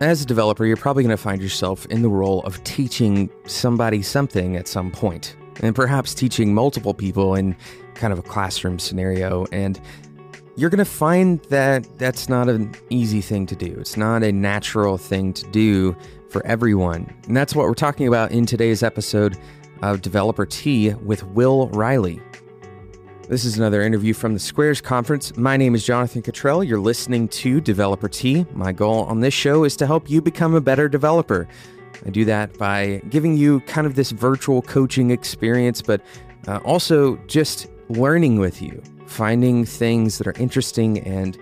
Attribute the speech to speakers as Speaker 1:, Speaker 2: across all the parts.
Speaker 1: as a developer, you're probably going to find yourself in the role of teaching somebody something at some point, and perhaps teaching multiple people in kind of a classroom scenario. And you're going to find that that's not an easy thing to do. It's not a natural thing to do for everyone. And that's what we're talking about in today's episode of Developer Tea with Will Riley. This is another interview from the Squares Conference. My name is Jonathan Cutrell. You're listening to Developer Tea. My goal on this show is to help you become a better developer. I do that by giving you kind of this virtual coaching experience, but uh, also just learning with you, finding things that are interesting and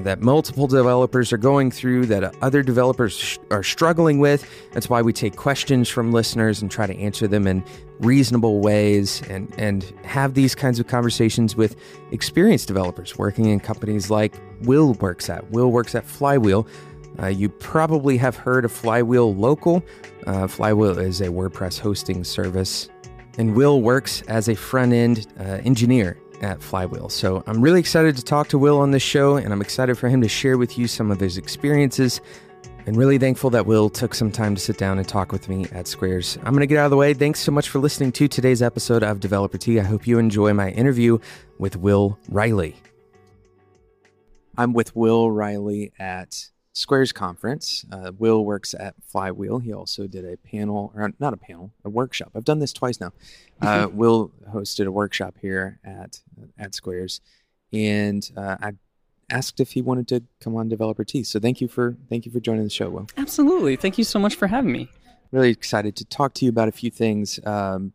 Speaker 1: that multiple developers are going through that other developers sh- are struggling with. That's why we take questions from listeners and try to answer them in reasonable ways and, and have these kinds of conversations with experienced developers working in companies like Will works at. Will works at Flywheel. Uh, you probably have heard of Flywheel Local. Uh, Flywheel is a WordPress hosting service, and Will works as a front end uh, engineer at Flywheel. So I'm really excited to talk to Will on this show, and I'm excited for him to share with you some of his experiences. And really thankful that Will took some time to sit down and talk with me at Squares. I'm going to get out of the way. Thanks so much for listening to today's episode of Developer Tea. I hope you enjoy my interview with Will Riley. I'm with Will Riley at Squares Conference. Uh, Will works at Flywheel. He also did a panel, or not a panel, a workshop. I've done this twice now. Uh, Will hosted a workshop here at at Squares, and uh, I asked if he wanted to come on Developer Tea. So thank you for thank you for joining the show, Will.
Speaker 2: Absolutely. Thank you so much for having me.
Speaker 1: Really excited to talk to you about a few things. Um,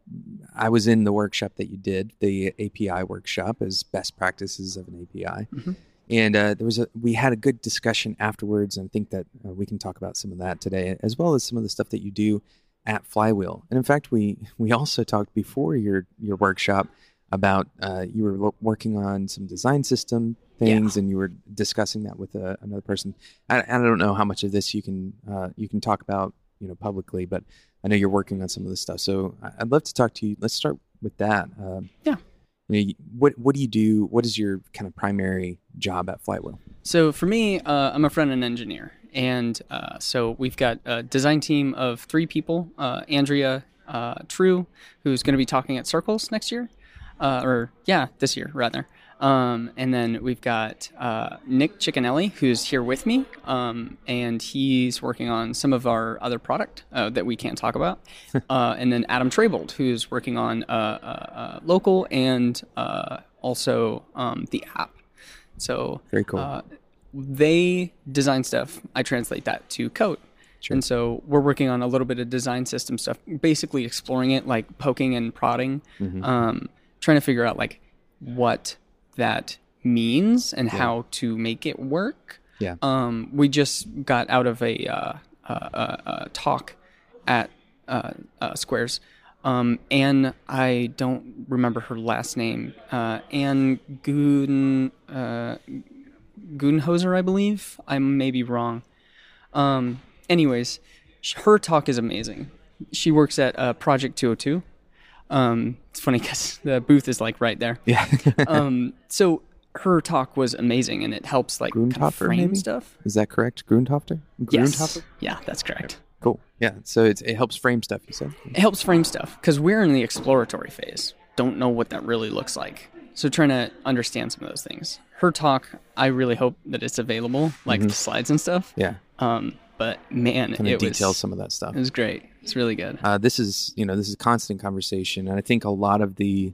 Speaker 1: I was in the workshop that you did, the API workshop, as best practices of an API.
Speaker 2: Mhm.
Speaker 1: And uh, there was a we had a good discussion afterwards, and I think that uh, we can talk about some of that today, as well as some of the stuff that you do at Flywheel. And in fact, we we also talked before your your workshop about uh, you were lo- working on some design system things, and you were discussing that with uh, another person. I, I don't know how much of this you can uh, you can talk about you know publicly, but I know you're working on some of this stuff. So I'd love to talk to you. Let's start with that. Um,
Speaker 2: Yeah.
Speaker 1: Know, what what do you do? What is your kind of primary job at Flywheel?
Speaker 2: So for me, uh, I'm a front end engineer, and uh, so we've got a design team of three people: uh, Andrea uh, True, who's going to be talking at Circles next year, uh, or yeah, this year rather. Um, and then we've got uh, Nick Ciccanelli, who's here with me, um, and he's working on some of our other product uh, that we can't talk about. uh, and then Adam Traybold, who's working on uh, uh, uh, local and uh, also um, the app. So
Speaker 1: Very cool.
Speaker 2: uh, they design stuff. I translate that to code.
Speaker 1: Sure.
Speaker 2: And so we're working on a little bit of design system stuff, basically exploring it, like poking and prodding,
Speaker 1: Mm-hmm.
Speaker 2: um, trying to figure out like what that means and how to make it work.
Speaker 1: Yeah.
Speaker 2: Um, we just got out of a uh, uh, uh, uh, talk at uh, uh, Squares. Um, Anne, I don't remember her last name. Uh, Anne Gun, uh, Gunhoser, I believe. I may be wrong. Um, anyways, her talk is amazing. She works at uh, Projekt202. Um, it's funny because the booth is like right there.
Speaker 1: yeah.
Speaker 2: Um, so her talk was amazing, and it helps like kind of frame
Speaker 1: maybe?
Speaker 2: stuff.
Speaker 1: is that correct? Grundhofter?
Speaker 2: Yes. Yeah, that's correct.
Speaker 1: Cool. Yeah. So it's, it helps frame stuff. You said.
Speaker 2: It helps frame stuff because we're in the exploratory phase. Don't know what that really looks like. So trying to understand some of those things. Her talk, I really hope that it's available, like the slides and stuff.
Speaker 1: Yeah.
Speaker 2: Um, but man,
Speaker 1: Kind
Speaker 2: it
Speaker 1: of details
Speaker 2: was
Speaker 1: some of that stuff.
Speaker 2: it was great. It's really good.
Speaker 1: uh, this is you know this is constant conversation and i think a lot of the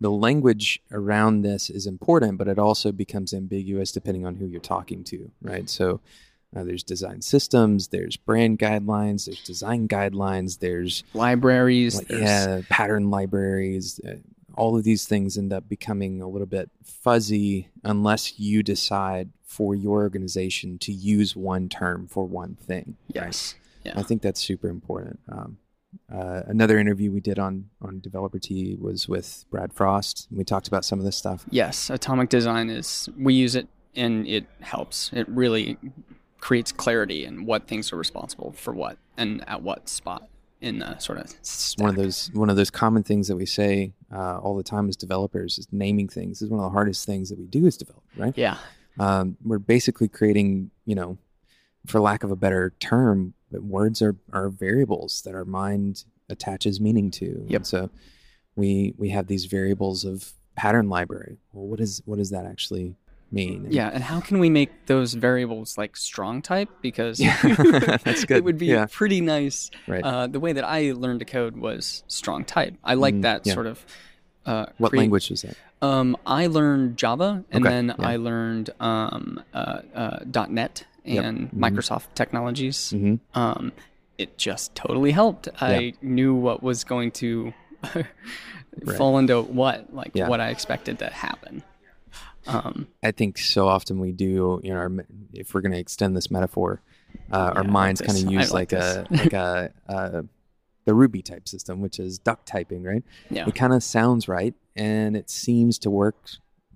Speaker 1: the language around this is important but it also becomes ambiguous depending on who you're talking to right so uh, there's design systems there's brand guidelines there's design guidelines there's
Speaker 2: Libraries,
Speaker 1: like,
Speaker 2: there's
Speaker 1: yeah pattern libraries uh, all of these things end up becoming a little bit fuzzy unless you decide for your organization to use one term for one thing right?
Speaker 2: Yeah,
Speaker 1: I think that's super important. Um, uh, another interview we did on on Developer Tea was with Brad Frost. We talked about some of this stuff.
Speaker 2: yes. Atomic design is we use it and it helps. It really creates clarity in what things are responsible for what and at what spot in the sort of
Speaker 1: It's one of those one of those common things that we say uh, all the time as developers is naming things. This is one of the hardest things that we do as developers, right?
Speaker 2: yeah
Speaker 1: Um, we're basically creating, you know, for lack of a better term, words are, are variables that our mind attaches meaning to.
Speaker 2: Yep.
Speaker 1: And so we we have these variables of pattern library. Well, what is what does that actually mean?
Speaker 2: Yeah, and how can we make those variables like strong type? Because
Speaker 1: Yeah, that's good.
Speaker 2: it would be
Speaker 1: Yeah.
Speaker 2: pretty nice.
Speaker 1: Right.
Speaker 2: Uh, the way that I learned to code was strong type. I like
Speaker 1: Mm,
Speaker 2: that
Speaker 1: yeah.
Speaker 2: sort of. Uh,
Speaker 1: what
Speaker 2: create-
Speaker 1: language was that?
Speaker 2: Um, I learned Java, and
Speaker 1: Okay,
Speaker 2: then. I learned um, uh, uh, .NET
Speaker 1: Yep,
Speaker 2: and
Speaker 1: mhm.
Speaker 2: Microsoft technologies.
Speaker 1: hmm
Speaker 2: Um, it just totally helped. I knew what was going to fall into what, like
Speaker 1: Yeah.
Speaker 2: what I expected to happen. Um,
Speaker 1: I think so often we do, you know, our, if we're going to extend this metaphor, uh, our
Speaker 2: Yeah, like
Speaker 1: minds kind of use
Speaker 2: like
Speaker 1: like, a like a uh, the Ruby type system, which is duck typing, right?
Speaker 2: yeah,
Speaker 1: It kind of sounds right, and it seems to work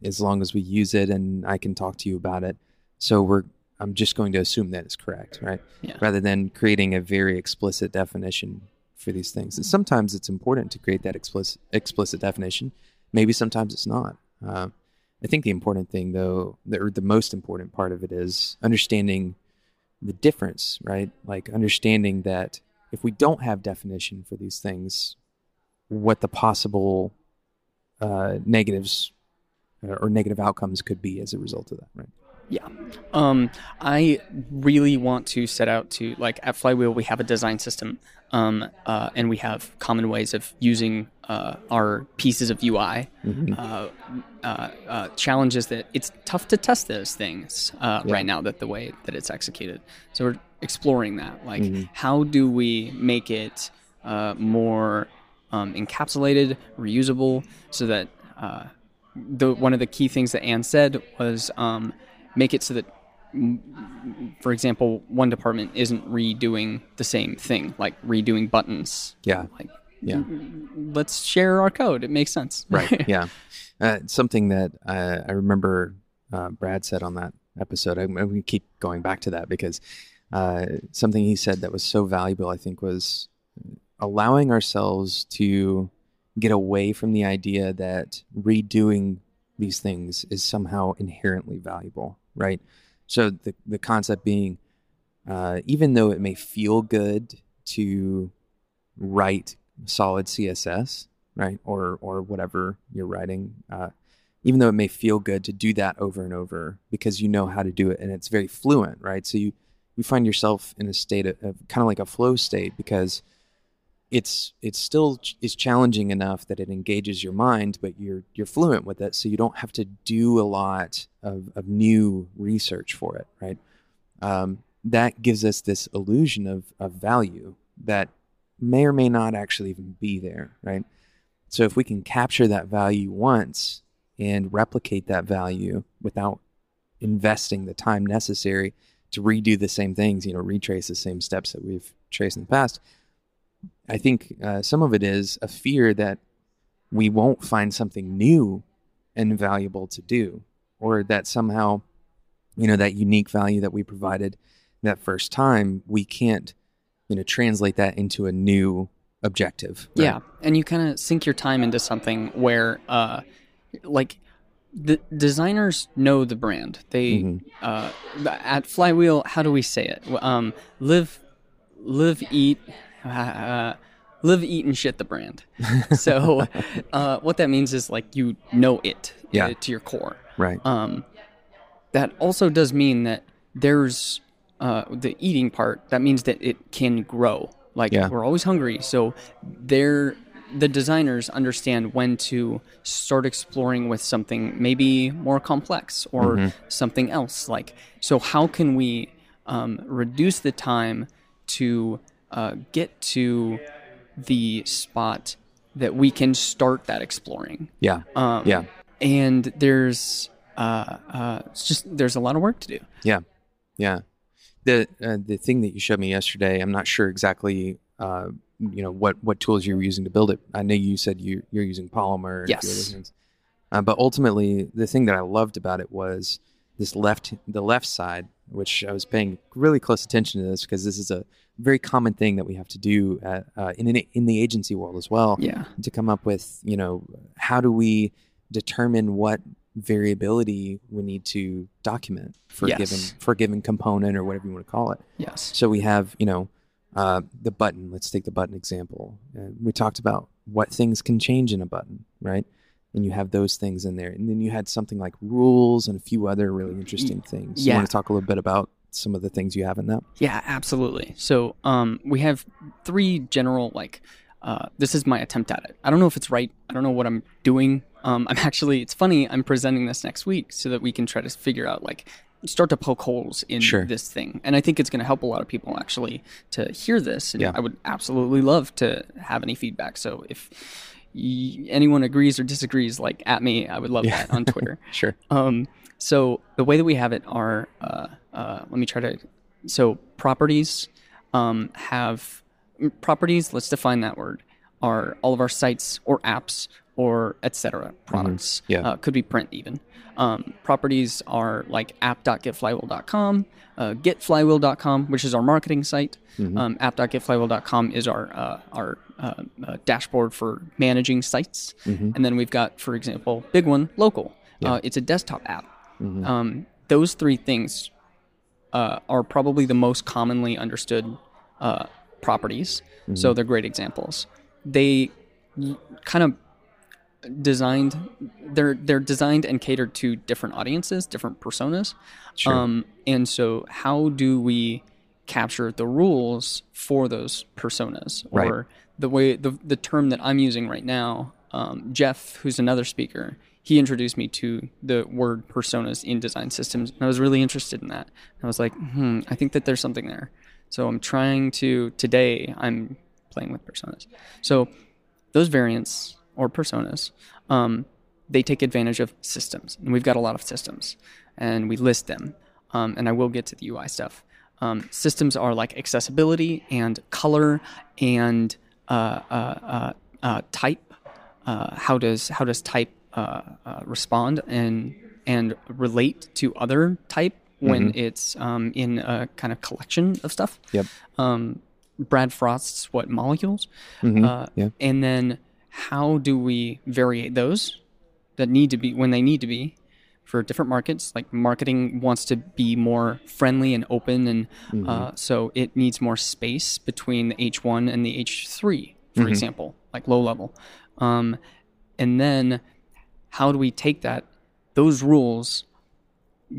Speaker 1: as long as we use it, and I can talk to you about it. So we're I'm just going to assume that is correct, right?
Speaker 2: Yeah.
Speaker 1: Rather than creating a very explicit definition for these things. And sometimes it's important to create that explicit explicit definition. Maybe sometimes it's not. Uh, I think the important thing, though, the, or the most important part of it is understanding the difference, right? Like understanding that if we don't have definition for these things, what the possible uh, negatives uh, or negative outcomes could be as a result of that, right?
Speaker 2: Yeah. Um, I really want to set out to like at Flywheel we have a design system, um, uh, and we have common ways of using uh, our pieces of UI. Uh, uh, uh, challenges that it's tough to test those things uh,
Speaker 1: Yeah.
Speaker 2: right now that the way that it's executed. So we're exploring that. Like,
Speaker 1: Mhm.
Speaker 2: how do we make it uh, more um, encapsulated, reusable, so that uh, the one of the key things that Anne said was um, make it so that, for example, one department isn't redoing the same thing, like redoing buttons.
Speaker 1: Yeah.
Speaker 2: Like,
Speaker 1: Yeah.
Speaker 2: let's share our code. It makes sense.
Speaker 1: Right. yeah. Uh, something that uh, I remember uh, Brad said on that episode. Going to keep going back to that because uh, something he said that was so valuable, I think, was allowing ourselves to get away from the idea that redoing these things is somehow inherently valuable, right? So the the concept being, uh, even though it may feel good to write solid CSS, right, or or whatever you're writing, uh, even though it may feel good to do that over and over because you know how to do it and it's very fluent, right? So you you find yourself in a state of, of kind of like a flow state because it's it's still ch- is challenging enough that it engages your mind, but you're you're fluent with it, so you don't have to do a lot of, of new research for it, right? Um, that gives us this illusion of, of value that may or may not actually even be there, right? So if we can capture that value once and replicate that value without investing the time necessary to redo the same things, you know, retrace the same steps that we've traced in the past, I think uh, some of it is a fear that we won't find something new and valuable to do, or that somehow, you know, that unique value that we provided that first time, we can't, you know, translate that into a new objective. right?
Speaker 2: Yeah, and you kind of sink your time into something where, uh, like, the designers know the brand. They
Speaker 1: Mhm.
Speaker 2: uh, at Flywheel. How do we say it? Um, live, live, eat, uh, live, eat, and shit the brand. so, uh, what that means is like you know it
Speaker 1: Yeah.
Speaker 2: uh, to your core.
Speaker 1: Right.
Speaker 2: Um, that also does mean that there's uh, the eating part. That means that it can grow. Like
Speaker 1: Yeah.
Speaker 2: we're always hungry, so they're the designers understand when to start exploring with something maybe more complex or
Speaker 1: Mm-hmm.
Speaker 2: something else. Like so, how can we um, reduce the time to uh, get to the spot that we can start that exploring?
Speaker 1: Yeah.
Speaker 2: Um,
Speaker 1: Yeah.
Speaker 2: and there's uh, uh, it's just there's a lot of work to do.
Speaker 1: Yeah, yeah. The uh, the thing that you showed me yesterday, I'm not sure exactly, uh, you know, what what tools you were using to build it. I know you said you you're using Polymer. and a few other
Speaker 2: Yes.
Speaker 1: things. Uh, but ultimately, the thing that I loved about it was this left the left side, which I was paying really close attention to this because this is a very common thing that we have to do at, uh, in an, in the agency world as well
Speaker 2: Yeah,
Speaker 1: to come up with you know how do we determine what variability we need to document for a given for a given component or whatever you want to call it.
Speaker 2: Yes.
Speaker 1: So we have, you know, uh, the button. Let's take the button example. Uh, we talked about what things can change in a button, right? And you have those things in there, and then you had something like rules and a few other really interesting things. You
Speaker 2: yeah.
Speaker 1: want to talk a little bit about some of the things you have in that?
Speaker 2: Yeah, absolutely. So um, we have three general like. Uh, this is my attempt at it. I don't know if it's right. I don't know what I'm doing. Um, I'm actually. It's funny. I'm presenting this next week so that we can try to figure out like start to poke holes in
Speaker 1: Sure.
Speaker 2: this thing. And I think it's going to help a lot of people actually to hear this. And
Speaker 1: Yeah.
Speaker 2: I would absolutely love to have any feedback. So if anyone agrees or disagrees, like at me, I would love
Speaker 1: Yeah.
Speaker 2: that on Twitter.
Speaker 1: Sure.
Speaker 2: Um, so the way that we have it are, uh, uh, let me try to. So properties um, have properties. Let's define that word. Are all of our sites or apps or etc. products?
Speaker 1: Mm-hmm. Yeah.
Speaker 2: uh, could be print even. Um, properties are like app.getflywheel.com, uh, getflywheel.com, which is our marketing site.
Speaker 1: Mm-hmm.
Speaker 2: Um, app.getflywheel.com is our uh, our uh, uh, dashboard for managing sites,
Speaker 1: Mm-hmm.
Speaker 2: and then we've got, for example, big one, local. Uh, it's a desktop app.
Speaker 1: Mm-hmm.
Speaker 2: Um, those three things uh, are probably the most commonly understood uh, properties.
Speaker 1: Mm-hmm.
Speaker 2: So they're great examples. They kind of designed they're they're designed and catered to different audiences, different personas.
Speaker 1: Sure.
Speaker 2: Um, and so how do we capture the rules for those personas or
Speaker 1: Right.
Speaker 2: the way the the term that I'm using right now, um, Jeff, who's another speaker, he introduced me to the word personas in design systems, and I was really interested in that. I was like, hmm, I think that there's something there. So I'm trying to today. I'm playing with personas. So those variants or personas, um, they take advantage of systems, and we've got a lot of systems, and we list them. Um, and I will get to the UI stuff. Um, systems are like accessibility and color and uh, uh, uh, uh, type. Uh, how does how does type uh, uh, respond and and relate to other type when it's um, in a kind of collection of stuff?
Speaker 1: Yep.
Speaker 2: um, Brad Frost's what molecules,
Speaker 1: Mhm.
Speaker 2: uh,
Speaker 1: Yeah.
Speaker 2: and then how do we variate those that need to be when they need to be for different markets? Like marketing wants to be more friendly and open, and uh, so it needs more space between the H1 and the H3, for example, like low level. Um, and then how do we take that those rules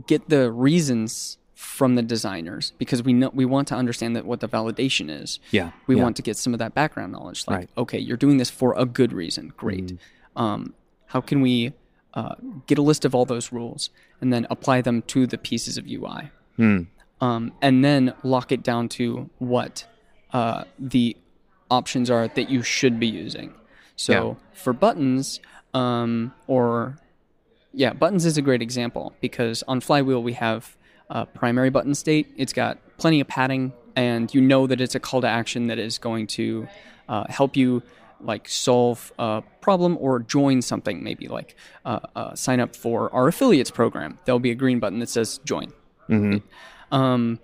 Speaker 2: get the reasons from the designers because we know we want to understand that what the validation is.
Speaker 1: Yeah.
Speaker 2: We
Speaker 1: yeah.
Speaker 2: want to get some of that background knowledge. Like,
Speaker 1: Right.
Speaker 2: okay, you're doing this for a good reason. Great. Um, how can we uh, get a list of all those rules and then apply them to the pieces of UI?
Speaker 1: Hmm.
Speaker 2: Um, and then lock it down to what uh, the options are that you should be using. So
Speaker 1: Yeah.
Speaker 2: for buttons, um, or yeah, buttons is a great example because on Flywheel we have a primary button state. It's got plenty of padding, and you know that it's a call to action that is going to uh, help you like solve a problem or join something. Maybe like uh, uh, sign up for our affiliates program. There'll be a green button that says join.
Speaker 1: Mhm.
Speaker 2: Um,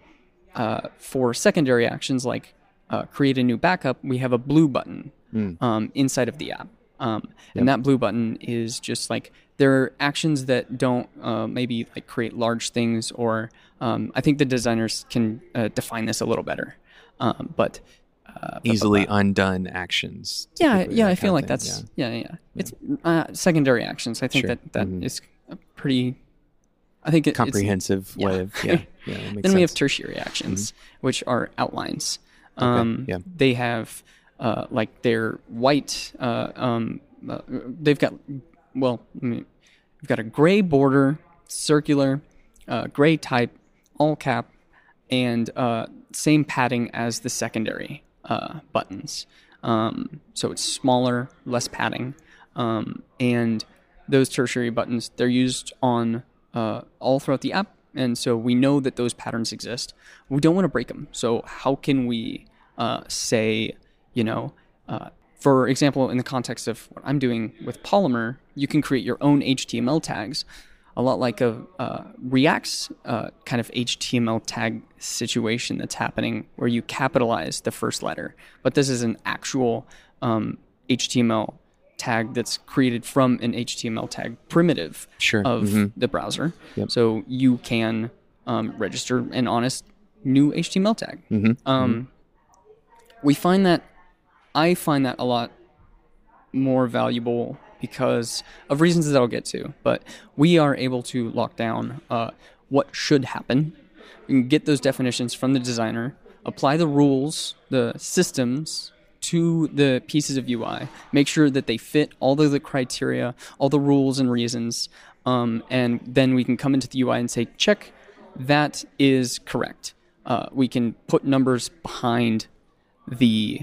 Speaker 2: uh, for secondary actions like uh, create a new backup, we have a blue button um, inside of the app. Um, And that blue button is just like there are actions that don't uh, maybe like create large things, or um, I think the designers can uh, define this a little better. Um, but uh,
Speaker 1: Easily undone actions.
Speaker 2: yeah, yeah, I feel like that's yeah, yeah. It's uh, secondary actions. I think
Speaker 1: Sure.
Speaker 2: that that is
Speaker 1: Mhm.
Speaker 2: a pretty. I think it, it's
Speaker 1: comprehensive way
Speaker 2: yeah.
Speaker 1: of yeah. yeah
Speaker 2: then we have tertiary actions, which are outlines.
Speaker 1: Okay,
Speaker 2: Um,
Speaker 1: yeah.
Speaker 2: They have uh, like they're white. Uh, um, uh, they've got well, we've got a gray border, circular, uh, gray type, all cap, and uh, same padding as the secondary uh, buttons. Um, so it's smaller, less padding, um, and those tertiary buttons they're used on all throughout the app, and so we know that those patterns exist. We don't want to break them. So how can we uh, say, you know, uh, for example, in the context of what I'm doing with Polymer, you can create your own HTML tags, a lot like a uh, React's uh, kind of HTML tag situation that's happening, where you capitalize the first letter. But this is an actual um, HTML tag that's created from an HTML tag primitive
Speaker 1: Sure.
Speaker 2: of
Speaker 1: Mhm.
Speaker 2: the browser.
Speaker 1: Yep.
Speaker 2: So you can um, register an honest new HTML tag.
Speaker 1: Mhm.
Speaker 2: Um, We find that I find that a lot more valuable because of reasons that I'll get to. But we are able to lock down uh, what should happen. Can get those definitions from the designer, apply the rules, the systems to the pieces of UI, make sure that they fit all of the criteria, all the rules and reasons, um, and then we can come into the UI and say, check, that is correct. Uh, we can put numbers behind the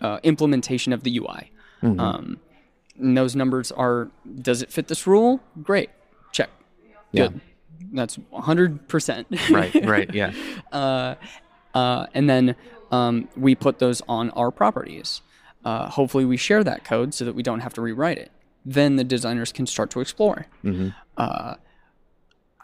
Speaker 2: uh, implementation of the UI. Um, and those numbers are does it fit this rule? Great. Check.
Speaker 1: Yeah.
Speaker 2: That's 100%.
Speaker 1: Right. Right. Yeah.
Speaker 2: uh, uh, and then um, we put those on our properties. Uh, hopefully, we share that code so that we don't have to rewrite it. Then the designers can start to explore.
Speaker 1: Mhm.
Speaker 2: Uh,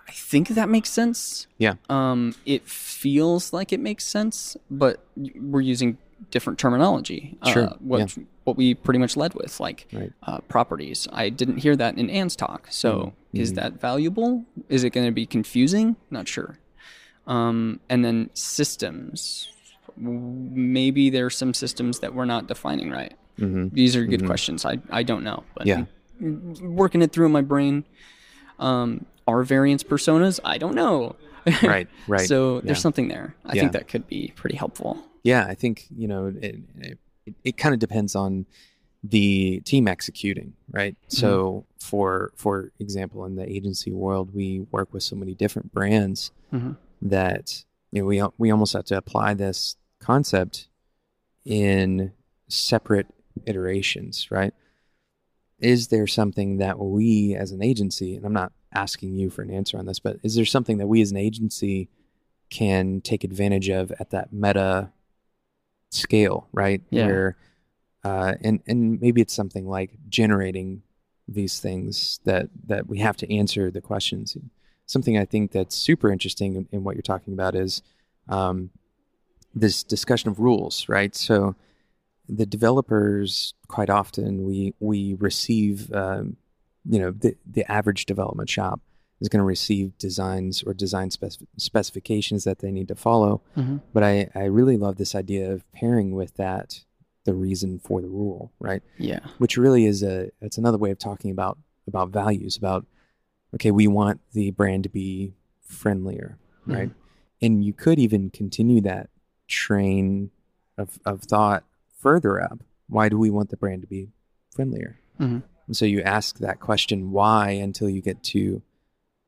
Speaker 2: I think that makes sense.
Speaker 1: Yeah.
Speaker 2: Um, it feels like it makes sense, but we're using different terminology.
Speaker 1: Sure,
Speaker 2: Uh, what what we pretty much led with, like
Speaker 1: Right.
Speaker 2: uh, properties. I didn't hear that in Anne's talk. So is that valuable? Is it going to be confusing? Not sure. Um, and then systems. Maybe there's some systems that we're not defining right.
Speaker 1: Mhm.
Speaker 2: These are good questions. I, I don't know. But
Speaker 1: Yeah.
Speaker 2: working it through in my brain. Um, are variance personas? I don't know.
Speaker 1: Right. Right.
Speaker 2: so there's
Speaker 1: Yeah.
Speaker 2: something there. I
Speaker 1: Yeah.
Speaker 2: think that could be pretty helpful.
Speaker 1: Yeah, I think you know it. It, it kind of depends on the team executing, right? So, for for example, in the agency world, we work with so many different brands
Speaker 2: Mhm.
Speaker 1: that you know we we almost have to apply this concept in separate iterations, right? Is there something that we as an agency, and I'm not asking you for an answer on this, but is there something that we as an agency can take advantage of at that meta scale, right?
Speaker 2: Yeah.
Speaker 1: Where, uh, and and maybe it's something like generating these things that that we have to answer the questions. Something I think that's super interesting in, in what you're talking about is um, this discussion of rules, right? So the developers quite often we we receive um, you know the the average development shop is going to receive designs or design spec- specifications that they need to follow
Speaker 2: Mhm.
Speaker 1: but I, I really love this idea of pairing with that the reason for the rule right
Speaker 2: Yeah.
Speaker 1: which really is a it's another way of talking about about values about okay we want the brand to be friendlier right and you could even continue that train of, of thought further up why do we want the brand to be friendlier
Speaker 2: Mhm.
Speaker 1: and so you ask that question why until you get to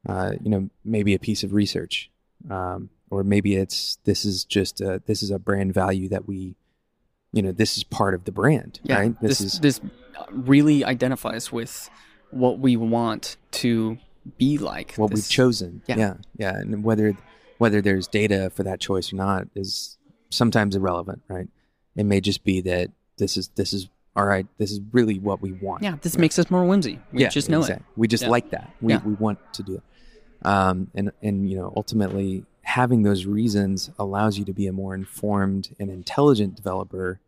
Speaker 1: uh, you know maybe a piece of research um, or maybe it's this is just a, this is a brand value that we you know this is part of the brand
Speaker 2: Yeah.
Speaker 1: right
Speaker 2: This this, really identifies with what we want to be like.
Speaker 1: what
Speaker 2: This-
Speaker 1: we've chosen.
Speaker 2: Yeah.
Speaker 1: yeah, yeah, and whether whether there's data for that choice or not is sometimes irrelevant, right? It may just be that this is this is all right. This is really what we want.
Speaker 2: Yeah, this
Speaker 1: right?
Speaker 2: makes us more whimsy. We
Speaker 1: yeah,
Speaker 2: just know
Speaker 1: exactly. We just
Speaker 2: Yeah.
Speaker 1: like that. We
Speaker 2: Yeah.
Speaker 1: we want to do it. Um, and and you know ultimately having those reasons allows you to be a more informed and intelligent developer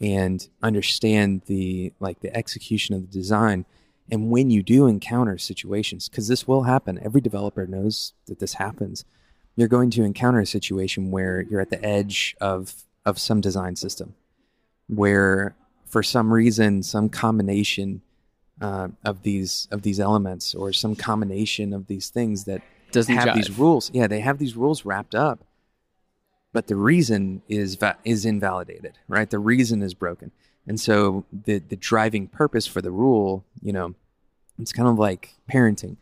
Speaker 1: and understand the like the execution of the design. And when you do encounter situations because this will happen every developer knows that this happens you're going to encounter a situation where you're at the edge of of some design system where for some reason some combination uh, of these of these elements or some combination of these things that
Speaker 2: Doesn't
Speaker 1: have
Speaker 2: jive.
Speaker 1: these rules. Yeah they have these rules wrapped up but the reason is va- is invalidated right? The reason is broken. And so the the driving purpose for the rule you know it's kind of like parenting.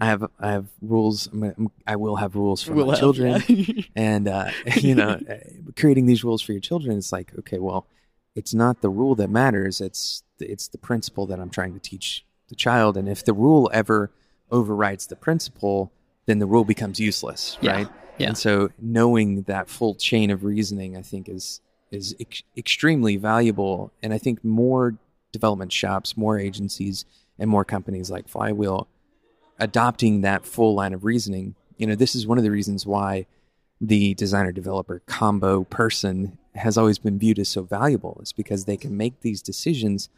Speaker 1: I have i have rules. I'm, i will have rules for
Speaker 2: Will
Speaker 1: my
Speaker 2: have,
Speaker 1: children.
Speaker 2: yeah.
Speaker 1: and uh, you know uh, creating these rules for your children it's like okay well it's not the rule that matters it's the, it's the principle that i'm trying to teach the child and if the rule ever overrides the principle then the rule becomes useless
Speaker 2: Yeah,
Speaker 1: right
Speaker 2: yeah.
Speaker 1: and so knowing that full chain of reasoning i think is is ex- extremely valuable and i think more development shops more agencies and more companies like flywheel adopting that full line of reasoning you know this is one of the reasons why the designer developer combo person has always been viewed as so valuable is because they can make these decisions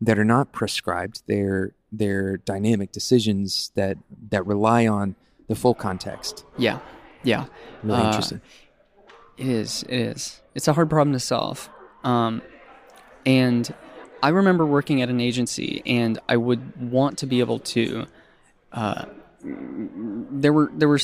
Speaker 1: that are not prescribed. They're they're dynamic decisions that that rely on the full context.
Speaker 2: Yeah, yeah.
Speaker 1: Really
Speaker 2: Uh,
Speaker 1: interesting.
Speaker 2: It is. It is. It's a hard problem to solve. Um, and I remember working at an agency, and I would want to be able to. Uh, there were there were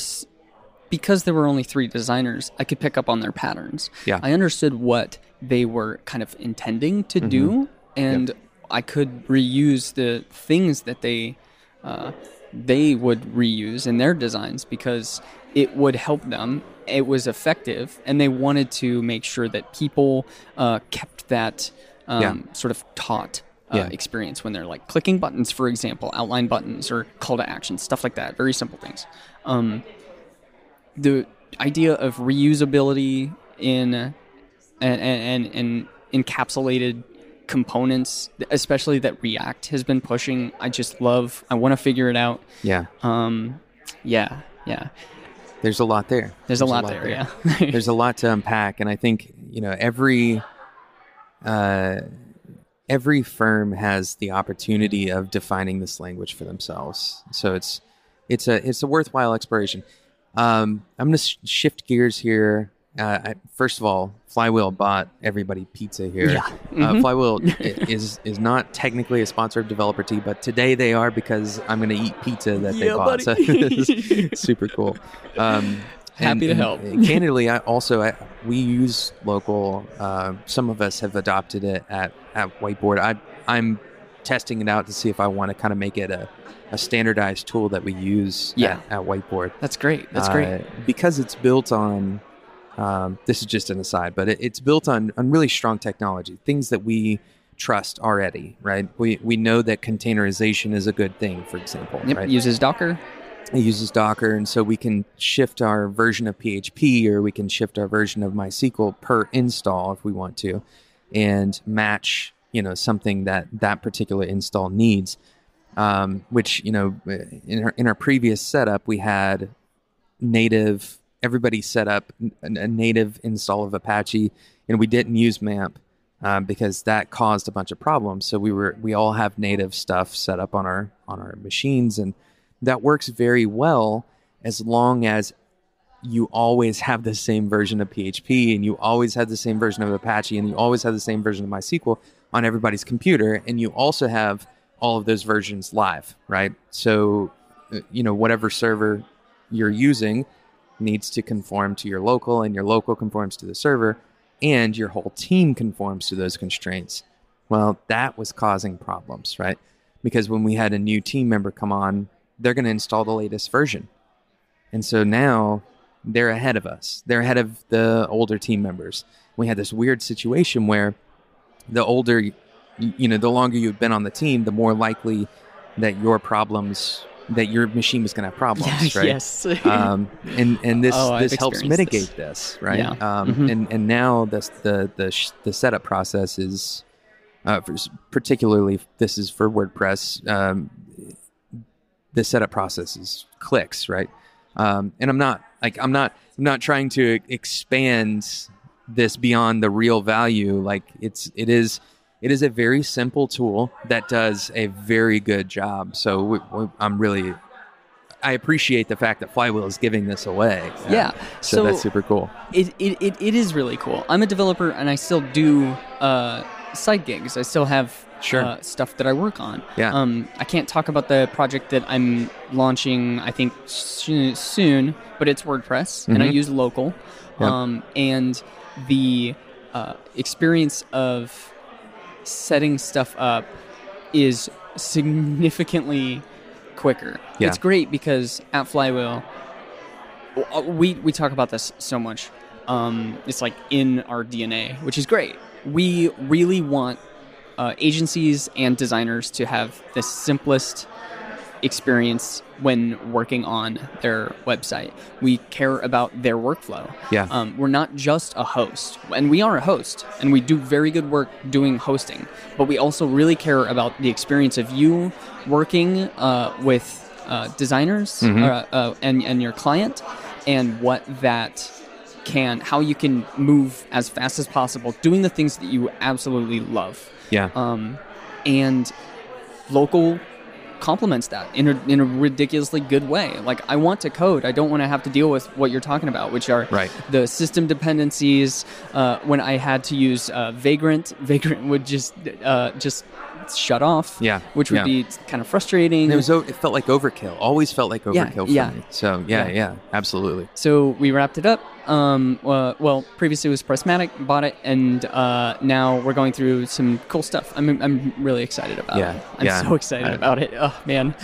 Speaker 2: because there were only three designers. I could pick up on their patterns.
Speaker 1: Yeah.
Speaker 2: I understood what they were kind of intending to do, and I could reuse the things that they uh, they would reuse in their designs because it would help them. It was effective, and they wanted to make sure that people uh, kept that um,
Speaker 1: Yeah.
Speaker 2: sort of taught uh,
Speaker 1: Yeah.
Speaker 2: experience when they're like clicking buttons, for example, outline buttons or call to action, stuff like that. Very simple things. Um, the idea of reusability in and, and, and, encapsulated components, especially that React has been pushing, I just love. I want to figure it out.
Speaker 1: Yeah,
Speaker 2: Um, yeah, yeah.
Speaker 1: there's a lot there.
Speaker 2: There's, a lot, there, Yeah.
Speaker 1: there's a lot to unpack, and I think you know every uh, every firm has the opportunity of defining this language for themselves. So it's it's a it's a worthwhile exploration. Um, I'm going to sh- shift gears here. Uh, I, first of all, Flywheel bought everybody pizza here.
Speaker 2: Yeah.
Speaker 1: Uh, Flywheel is is not technically a sponsor of Developer Tea, but today they are because I'm going to eat pizza that they
Speaker 2: Yeah,
Speaker 1: bought. So it's super cool. Um,
Speaker 2: Happy to help.
Speaker 1: candidly, I also I, we use local. Uh, some of us have adopted it at at Whiteboard. I I'm testing it out to see if I want to kind of make it a, a standardized tool that we use
Speaker 2: Yeah.
Speaker 1: at, at Whiteboard.
Speaker 2: That's great. That's
Speaker 1: Uh,
Speaker 2: great.
Speaker 1: because it's built on. Um, this is just an aside, but it, it's built on on really strong technology, things that we trust already. Right? We we know that containerization is a good thing. For example,
Speaker 2: Yep.
Speaker 1: right?
Speaker 2: Uses Docker.
Speaker 1: it uses Docker, and so we can shift our version of PHP or we can shift our version of MySQL per install if we want to, and match you know something that that particular install needs. Um, which you know in our in our previous setup we had native everybody set up a, native install of Apache, and we didn't use MAMP. Um, because that caused a bunch of problems. So we were we all have native stuff set up on our on our machines, and that works very well as long as you always have the same version of PHP and you always have the same version of Apache and you always have the same version of MySQL on everybody's computer and you also have all of those versions live, right? So, uh, you know, whatever server you're using needs to conform to your local and your local conforms to the server and your whole team conforms to those constraints. Well, that was causing problems, right? Because when we had a new team member come on, they're going to install the latest version. And so now they're ahead of us. They're ahead of the older team members. We had this weird situation where the older, you know, the longer you've been on the team, the more likely that your problems, that your machine was going to have problems, right?
Speaker 2: Yes.
Speaker 1: um, and and this
Speaker 2: Oh,
Speaker 1: this helps mitigate this, right?
Speaker 2: Yeah.
Speaker 1: Um,
Speaker 2: Mhm.
Speaker 1: And and now this the the sh- the setup process is, uh, for, particularly this is for WordPress. Um, the setup process is clicks, right? Um, and I'm not like I'm not I'm not trying to expand this beyond the real value. Like it's it is it is a very simple tool that does a very good job. So we, we, I'm really I appreciate the fact that Flywheel is giving this away.
Speaker 2: Yeah.
Speaker 1: So,
Speaker 2: So,
Speaker 1: that's super cool.
Speaker 2: it, it, it, it is really cool. I'm a developer and I still do uh, side gigs. I still have
Speaker 1: Sure.
Speaker 2: uh, stuff that I work on.
Speaker 1: Yeah.
Speaker 2: Um, I can't talk about the project that I'm launching, I think, soon, but it's WordPress and I
Speaker 1: Mhm.
Speaker 2: use local.
Speaker 1: Yep.
Speaker 2: Um, and the uh, experience of setting stuff up is significantly quicker.
Speaker 1: Yeah.
Speaker 2: It's great because at Flywheel, uh, we we talk about this so much. Um, it's like in our DNA, which is great. We really want uh, agencies and designers to have the simplest experience when working on their website. We care about their workflow.
Speaker 1: Yeah.
Speaker 2: Um, we're not just a host, and we are a host, and we do very good work doing hosting. But we also really care about the experience of you working uh, with uh, designers
Speaker 1: Mhm.
Speaker 2: uh, uh, and and your client, and what that can, how you can move as fast as possible, doing the things that you absolutely love.
Speaker 1: Yeah.
Speaker 2: Um, and local complements that in a, in a ridiculously good way. Like I want to code. I don't want to have to deal with what you're talking about, which are
Speaker 1: Right.
Speaker 2: the system dependencies. Uh, when I had to use uh, Vagrant, Vagrant would just uh, just shut off.
Speaker 1: Yeah,
Speaker 2: which would
Speaker 1: yeah.
Speaker 2: be kind of frustrating.
Speaker 1: And it was it felt like overkill. Always felt like
Speaker 2: Yeah,
Speaker 1: overkill for
Speaker 2: yeah.
Speaker 1: me. So yeah,
Speaker 2: Yeah.
Speaker 1: yeah, absolutely.
Speaker 2: So we wrapped it up. Um, uh, well, previously it was Pressmatic, bought it, and uh, now we're going through some cool stuff. I'm, I'm really excited about
Speaker 1: Yeah,
Speaker 2: it. I'm
Speaker 1: yeah.
Speaker 2: so excited
Speaker 1: I-
Speaker 2: about it. Oh, man.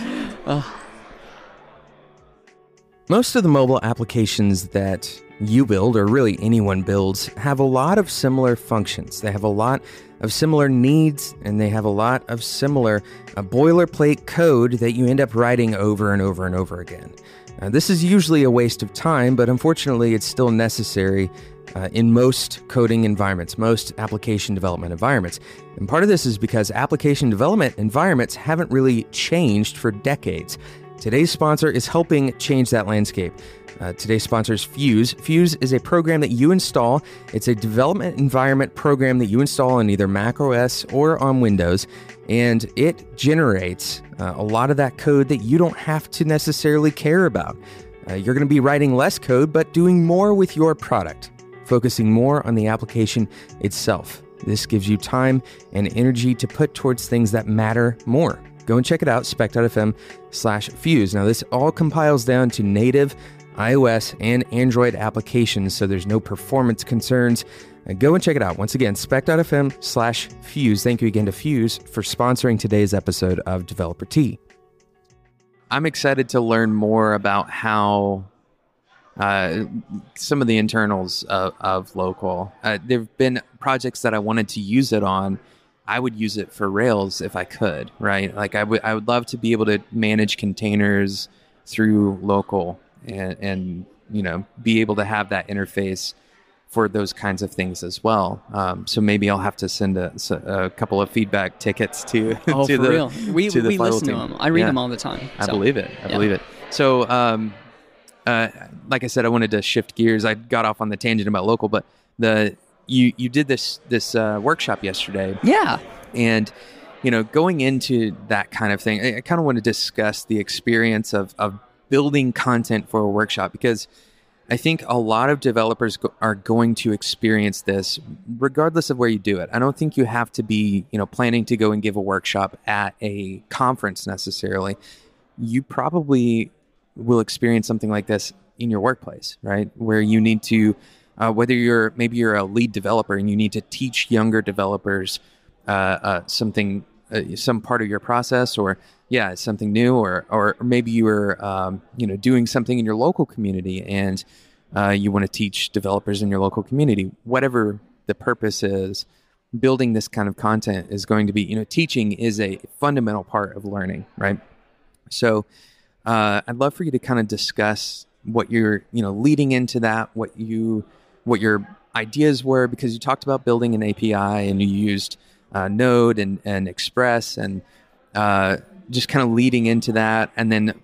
Speaker 1: Most of the mobile applications that you build, or really anyone builds, have a lot of similar functions. They have a lot of similar needs, and they have a lot of similar uh, boilerplate code that you end up writing over and over and over again. Uh, this is usually a waste of time, but unfortunately, it's still necessary uh, in most coding environments, most application development environments. And part of this is because application development environments haven't really changed for decades. Today's sponsor is helping change that landscape. Uh, today's sponsor is Fuse. Fuse is a program that you install. It's a development environment program that you install on either Mac OS or on Windows, and it generates uh, a lot of that code that you don't have to necessarily care about. Uh, you're going to be writing less code, but doing more with your product, focusing more on the application itself. This gives you time and energy to put towards things that matter more. Go and check it out, spec.fm slash fuse. Now, this all compiles down to native iOS and Android applications, so there's no performance concerns. Uh, go and check it out. Once again, spec.fm slash fuse. Thank you again to Fuse for sponsoring today's episode of Developer Tea. I'm excited to learn more about how uh, some of the internals of, of local. Uh, there have been projects that I wanted to use it on. I would use it for Rails if I could, right? Like I would, I would love to be able to manage containers through local and, and you know be able to have that interface for those kinds of things as well. Um, so maybe I'll have to send a, a couple of feedback tickets to
Speaker 2: Oh,
Speaker 1: to
Speaker 2: for
Speaker 1: the
Speaker 2: real. We,
Speaker 1: to
Speaker 2: we listen to them. I read
Speaker 1: Yeah.
Speaker 2: them all the time.
Speaker 1: I believe it. I
Speaker 2: yeah.
Speaker 1: believe it. So, um, uh, like I said, I wanted to shift gears. I got off on the tangent about local, but the you you did this this uh, workshop yesterday,
Speaker 2: Yeah.
Speaker 1: and you know, going into that kind of thing, I, I kind of want to discuss the experience of of building content for a workshop because I think a lot of developers go, are going to experience this regardless of where you do it. I don't think you have to be, you know, planning to go and give a workshop at a conference necessarily. You probably will experience something like this in your workplace, right? Where you need to uh, whether you're maybe you're a lead developer and you need to teach younger developers uh, uh, something, uh, some part of your process, or yeah, something new, or or maybe you were um, you know doing something in your local community and uh, you want to teach developers in your local community. Whatever the purpose is, building this kind of content is going to be you know teaching is a fundamental part of learning, right? So uh, I'd love for you to kind of discuss what you're you know leading into that, what you what your ideas were, because you talked about building an API and you used uh, Node and and Express and uh, just kind of leading into that, and then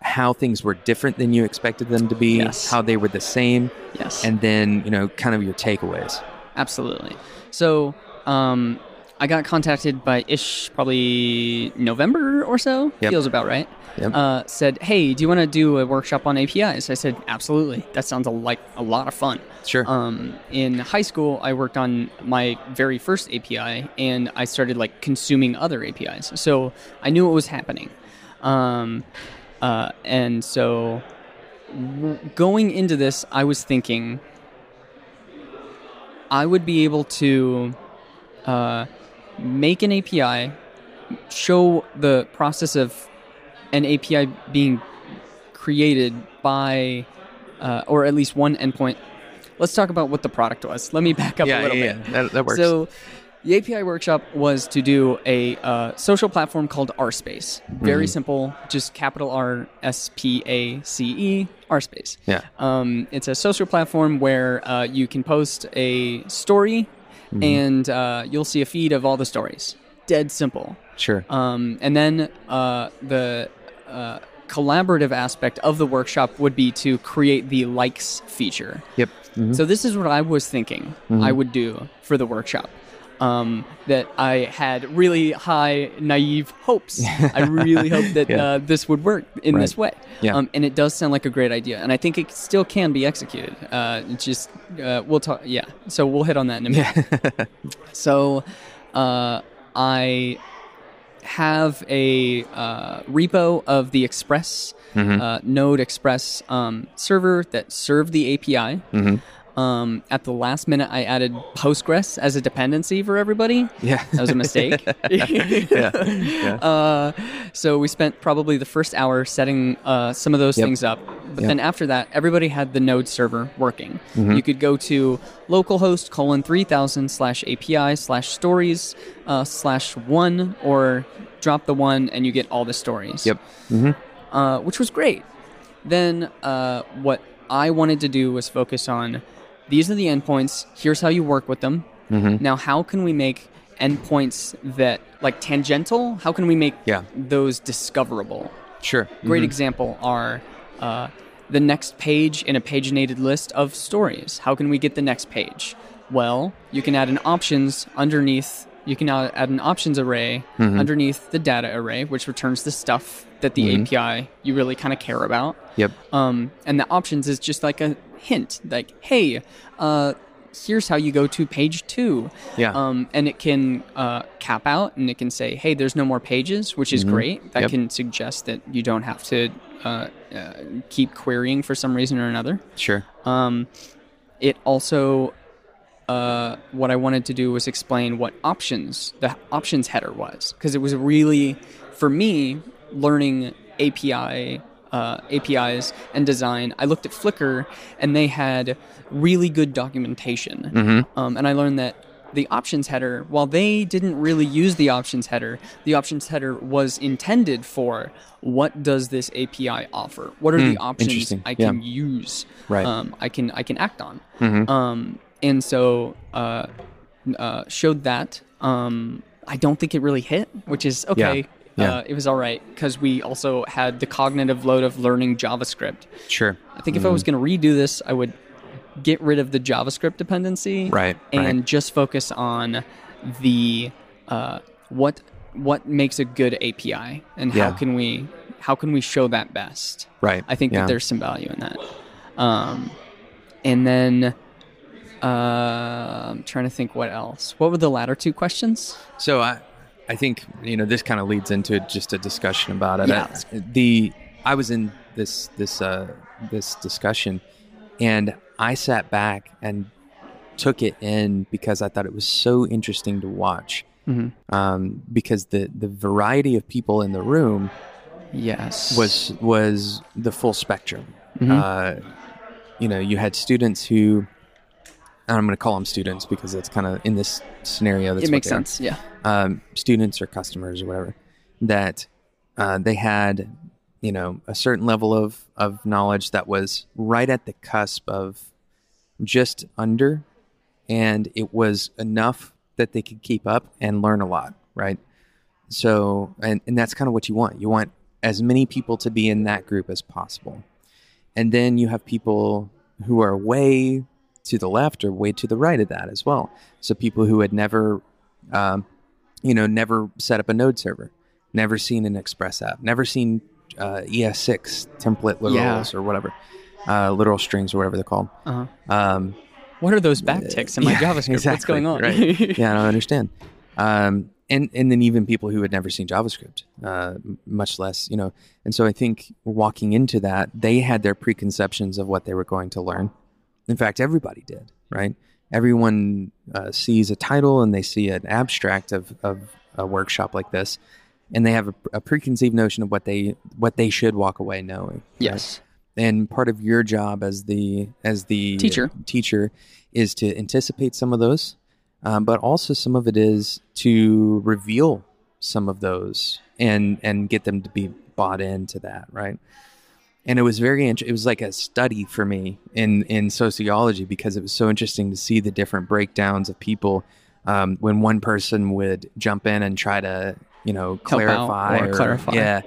Speaker 1: how things were different than you expected them to be,
Speaker 2: Yes.
Speaker 1: how they were the same,
Speaker 2: Yes.
Speaker 1: and then you know kind of your takeaways.
Speaker 2: Absolutely. So, um, I got contacted by Ish probably November or so.
Speaker 1: Yep.
Speaker 2: Feels about right.
Speaker 1: Yep.
Speaker 2: Uh, said, "Hey, do you want to do a workshop on APIs?" I said, "Absolutely. That sounds a, like a lot of fun."
Speaker 1: Sure.
Speaker 2: Um, in high school, I worked on my very first API, and I started like consuming other APIs. So I knew what was happening. Um, uh, and so w- going into this, I was thinking I would be able to uh, make an API, show the process of an API being created by, uh, or at least one endpoint. Let's talk about what the product was. Let me back up a little bit.
Speaker 1: Yeah, That, that works.
Speaker 2: So, the API workshop was to do a uh, social platform called RSpace. Very simple, just capital R S P A C E, RSpace.
Speaker 1: yeah.
Speaker 2: Um, it's a social platform where uh, you can post a story and uh, you'll see a feed of all the stories. Dead simple.
Speaker 1: Sure.
Speaker 2: Um, and then uh, the uh, collaborative aspect of the workshop would be to create the likes feature.
Speaker 1: yep. Mhm.
Speaker 2: So this is what I was thinking I would do for the workshop. um, that I had really high naive hopes. I really hoped that
Speaker 1: Yeah.
Speaker 2: uh, this would work in this way.
Speaker 1: Yeah.
Speaker 2: Um, and it does sound like a great idea, and I think it still can be executed. Uh, it's just uh, we'll talk. Yeah, so we'll hit on that in a minute. So, uh, I have a uh, repo of the Express uh, Node Express um, server that served the API. Um, at the last minute, I added Postgres as a dependency for everybody.
Speaker 1: Yeah.
Speaker 2: That was a mistake.
Speaker 1: yeah.
Speaker 2: Uh, so we spent probably the first hour setting uh, some of those
Speaker 1: Yep.
Speaker 2: things up. But
Speaker 1: Yep.
Speaker 2: then after that, everybody had the Node server working.
Speaker 1: Mm-hmm.
Speaker 2: You could go to localhost colon 3000 slash API slash stories uh, slash one or drop the one and you get all the stories.
Speaker 1: Yep.
Speaker 2: Uh, which was great. Then uh, what I wanted to do was focus on these are the endpoints. Here's how you work with them.
Speaker 1: Mm-hmm.
Speaker 2: Now, how can we make endpoints that like tangential? How can we make
Speaker 1: Yeah.
Speaker 2: those discoverable?
Speaker 1: Sure.
Speaker 2: Great example are uh, the next page in a paginated list of stories. How can we get the next page? Well, you can add an options underneath. You can add add an options array underneath the data array, which returns the stuff that the API you really kind of care about.
Speaker 1: Yep.
Speaker 2: Um, and the options is just like a hint, like, hey, uh, here's how you go to page two.
Speaker 1: Yeah.
Speaker 2: Um, and it can uh, cap out and it can say, hey, there's no more pages, which is great. That
Speaker 1: Mm-hmm. Yep.
Speaker 2: can suggest that you don't have to uh, uh, keep querying for some reason or another.
Speaker 1: Sure.
Speaker 2: Um, it also, uh, what I wanted to do was explain what options, the options header was. Because it was really, for me, learning API. Uh, APIs and design. I looked at Flickr and they had really good documentation. Um, and I learned that the options header, while they didn't really use the options header, the options header was intended for what does this API offer? What are the options. I
Speaker 1: Yeah.
Speaker 2: can use?
Speaker 1: Right.
Speaker 2: Um, I can I can act on.
Speaker 1: Mm-hmm.
Speaker 2: Um, and so uh, uh, showed that. Um, I don't think it really hit, which is okay.
Speaker 1: Yeah.
Speaker 2: Uh, it was all right because we also had the cognitive load of learning JavaScript.
Speaker 1: Sure.
Speaker 2: I think if I was going to redo this, I would get rid of the JavaScript dependency,
Speaker 1: Right,
Speaker 2: and
Speaker 1: right.
Speaker 2: just focus on the uh, what what makes a good API and how can we how can we show that best.
Speaker 1: Right.
Speaker 2: I think
Speaker 1: Yeah.
Speaker 2: that there's some value in that. Um, and then uh, I'm trying to think what else. What were the latter two questions?
Speaker 1: So I, I think you know this kind of leads into just a discussion about it.
Speaker 2: Yeah.
Speaker 1: I- the I was in this this uh, this discussion, and I sat back and took it in because I thought it was so interesting to watch. Um, because the the variety of people in the room
Speaker 2: Yes.
Speaker 1: was was the full spectrum. Uh, you know, you had students who, and I'm going to call them students because it's kind of in this scenario. That's
Speaker 2: it makes
Speaker 1: they are
Speaker 2: sense. Yeah.
Speaker 1: um, students or customers or whatever that uh, they had you know a certain level of of knowledge that was right at the cusp of just under and it was enough that they could keep up and learn a lot right so and, and that's kind of what you want you want as many people to be in that group as possible and then you have people who are way to the left or way to the right of that as well so people who had never um, you know, never set up a node server, never seen an Express app, never seen uh, ES6 template literals or whatever, uh, literal strings or whatever they're called.
Speaker 2: Uh-huh.
Speaker 1: Um,
Speaker 2: What are those backticks in my
Speaker 1: yeah,
Speaker 2: JavaScript? What's going on?
Speaker 1: right. yeah, I don't understand. Um, and and then even people who had never seen JavaScript, uh, much less, you know. And so I think walking into that, they had their preconceptions of what they were going to learn. In fact, everybody did, right? Everyone uh, sees a title and they see an abstract of, of a workshop like this, and they have a, a preconceived notion of what they what they should walk away knowing. right?
Speaker 2: yes.
Speaker 1: and part of your job as the as the
Speaker 2: Teacher.
Speaker 1: teacher is to anticipate some of those um, but also some of it is to reveal some of those and and get them to be bought into that right and it was very int- it was like a study for me in in sociology because it was so interesting to see the different breakdowns of people um, when one person would jump in and try to you know clarify
Speaker 2: or clarify.
Speaker 1: yeah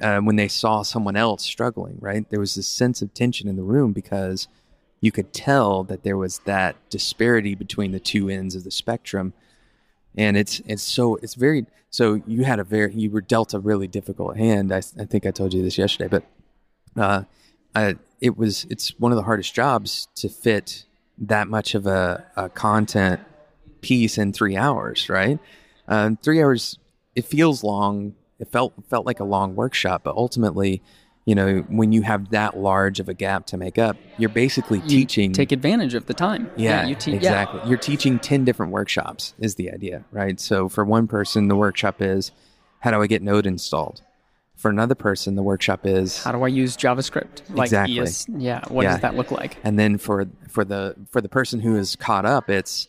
Speaker 1: uh, when they saw someone else struggling, right? There was this sense of tension in the room because you could tell that there was that disparity between the two ends of the spectrum. and it's it's so it's very so you had a very you were dealt a really difficult hand. I, I think I told you this yesterday, but uh, I, it was it's one of the hardest jobs to fit that much of a, a content piece in three hours, right? Um, three hours, it feels long. It felt felt like a long workshop, but ultimately, you know, when you have that large of a gap to make up, you're basically
Speaker 2: You
Speaker 1: teaching.
Speaker 2: take advantage of the time.
Speaker 1: yeah,
Speaker 2: you te-
Speaker 1: exactly. You're teaching ten different workshops is the idea, right? So for one person, the workshop is how do I get Node installed. For another person, the workshop is
Speaker 2: How do I use JavaScript? Like
Speaker 1: Exactly.
Speaker 2: ES yeah. What
Speaker 1: Yeah.
Speaker 2: does that look like?
Speaker 1: and then for for the for the person who is caught up, it's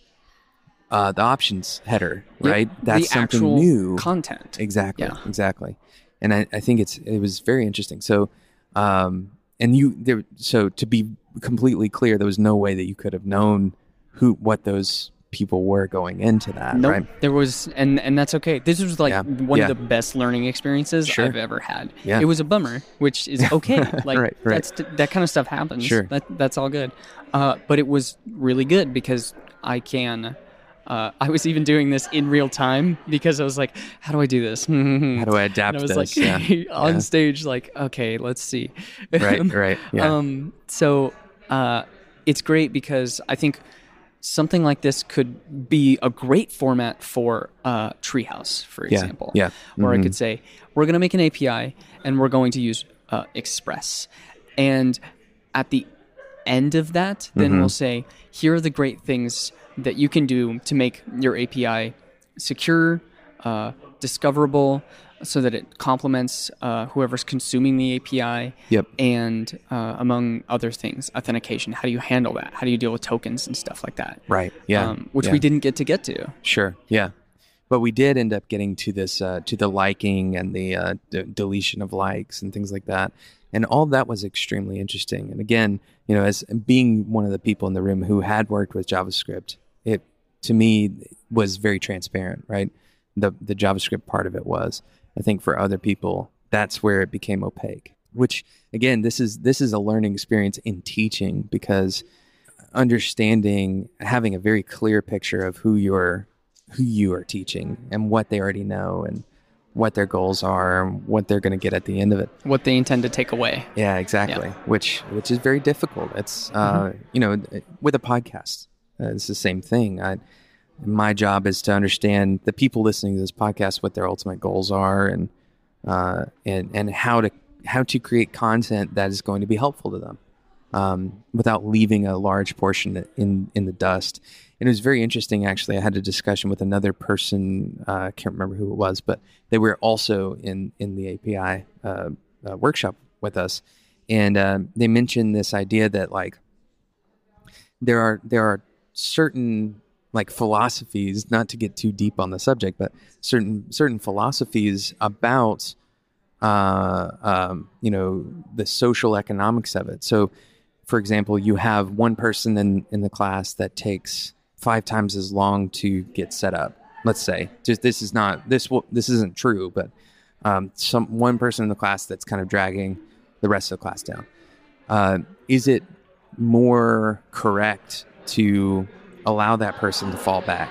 Speaker 1: uh, the options header, right? That's
Speaker 2: the
Speaker 1: something
Speaker 2: actual
Speaker 1: new.
Speaker 2: content.
Speaker 1: Exactly.
Speaker 2: Yeah.
Speaker 1: Exactly. And I, I think it's it was very interesting. So, um, and you there. So to be completely clear, there was no way that you could have known who what those people were going into that,
Speaker 2: Nope.
Speaker 1: right?
Speaker 2: There was, and and that's okay. This was like
Speaker 1: Yeah.
Speaker 2: one
Speaker 1: Yeah.
Speaker 2: of the best learning experiences
Speaker 1: Sure.
Speaker 2: I've ever had.
Speaker 1: Yeah.
Speaker 2: It was a bummer, which is okay. Like
Speaker 1: Right, right.
Speaker 2: that's that kind of stuff happens.
Speaker 1: Sure.
Speaker 2: That that's all good. Uh, but it was really good because I can. Uh, I was even doing this in real time because I was like, "How do I do this? How
Speaker 1: do I adapt
Speaker 2: And I was
Speaker 1: this?
Speaker 2: like
Speaker 1: yeah.
Speaker 2: on
Speaker 1: Yeah.
Speaker 2: stage, like, okay, let's see.
Speaker 1: Right. Right. Yeah.
Speaker 2: Um, so uh, it's great because I think something like this could be a great format for uh, Treehouse, for
Speaker 1: Yeah,
Speaker 2: example.
Speaker 1: yeah.
Speaker 2: Where I
Speaker 1: Mhm.
Speaker 2: could say, we're going to make an API and we're going to use uh, Express. And at the end of that, then
Speaker 1: Mm-hmm.
Speaker 2: we'll say, here are the great things that you can do to make your API secure, uh, discoverable, so that it complements uh, whoever's consuming the API.
Speaker 1: Yep.
Speaker 2: And uh, among other things, authentication. How do you handle that? How do you deal with tokens and stuff like that?
Speaker 1: right. Yeah.
Speaker 2: Um, which
Speaker 1: yeah.
Speaker 2: we didn't get to get to.
Speaker 1: Sure. Yeah. But we did end up getting to this, uh, to the liking and the uh, d- deletion of likes and things like that. And all that was extremely interesting. And again, you know, as being one of the people in the room who had worked with JavaScript, it to me was very transparent, right? The the JavaScript part of it was. I think for other people, that's where it became opaque. Which again, this is this is a learning experience in teaching because understanding having a very clear picture of who you're who you are teaching and what they already know and what their goals are and what they're going to get at the end of it
Speaker 2: What they intend to take away.
Speaker 1: yeah exactly which which is very difficult it's uh you know with a podcast uh, it's the same thing I, my job is to understand the people listening to this podcast what their ultimate goals are and uh and and how to how to create content that is going to be helpful to them um, without leaving a large portion in in the dust. And it was very interesting, actually. I had a discussion with another person. Uh, I can't remember who it was, but they were also in in the API uh, uh, workshop with us, and uh, they mentioned this idea that like there are there are certain like philosophies, not to get too deep on the subject, but certain certain philosophies about uh, um, you know the social economics of it. So, for example, you have one person in in the class that takes five times as long to get set up. Let's say, just this is not this will this isn't true, but um, some one person in the class that's kind of dragging the rest of the class down. Uh, is it more correct to allow that person to fall back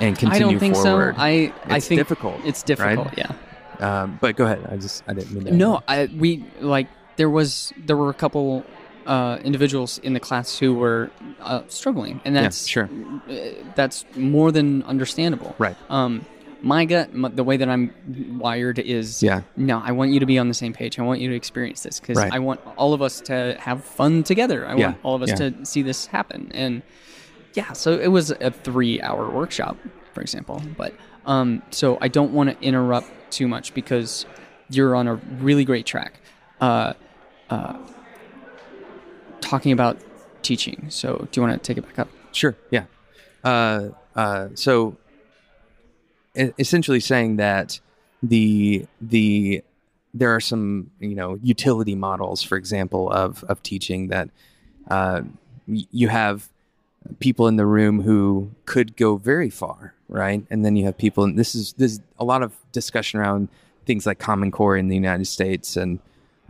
Speaker 1: and continue
Speaker 2: I don't think
Speaker 1: forward?
Speaker 2: so. I I
Speaker 1: It's
Speaker 2: think
Speaker 1: difficult,
Speaker 2: It's difficult.
Speaker 1: right?
Speaker 2: Yeah.
Speaker 1: Um, but go ahead. I just I didn't mean to.
Speaker 2: No, I we like there was there were a couple uh, individuals in the class who were uh, struggling, and
Speaker 1: Yeah,
Speaker 2: that's
Speaker 1: sure.
Speaker 2: uh, that's more than understandable.
Speaker 1: Right.
Speaker 2: Um, my gut, m the way that I'm wired is
Speaker 1: Yeah.
Speaker 2: No, I want you to be on the same page. I want you to experience this because
Speaker 1: Right.
Speaker 2: I want all of us to have fun together. I
Speaker 1: Yeah,
Speaker 2: want all of us
Speaker 1: yeah.
Speaker 2: to see this happen. And yeah, so it was a three-hour workshop, for example. But um, so I don't want to interrupt too much because you're on a really great track. Uh, uh, talking about teaching. So do you want to take it back up?
Speaker 1: Sure. Yeah. Uh, uh, so, essentially, saying that the the there are some you know utility models, for example, of of teaching that uh, you have people in the room who could go very far, right? And then you have people, and this is there's a lot of discussion around things like Common Core in the United States, and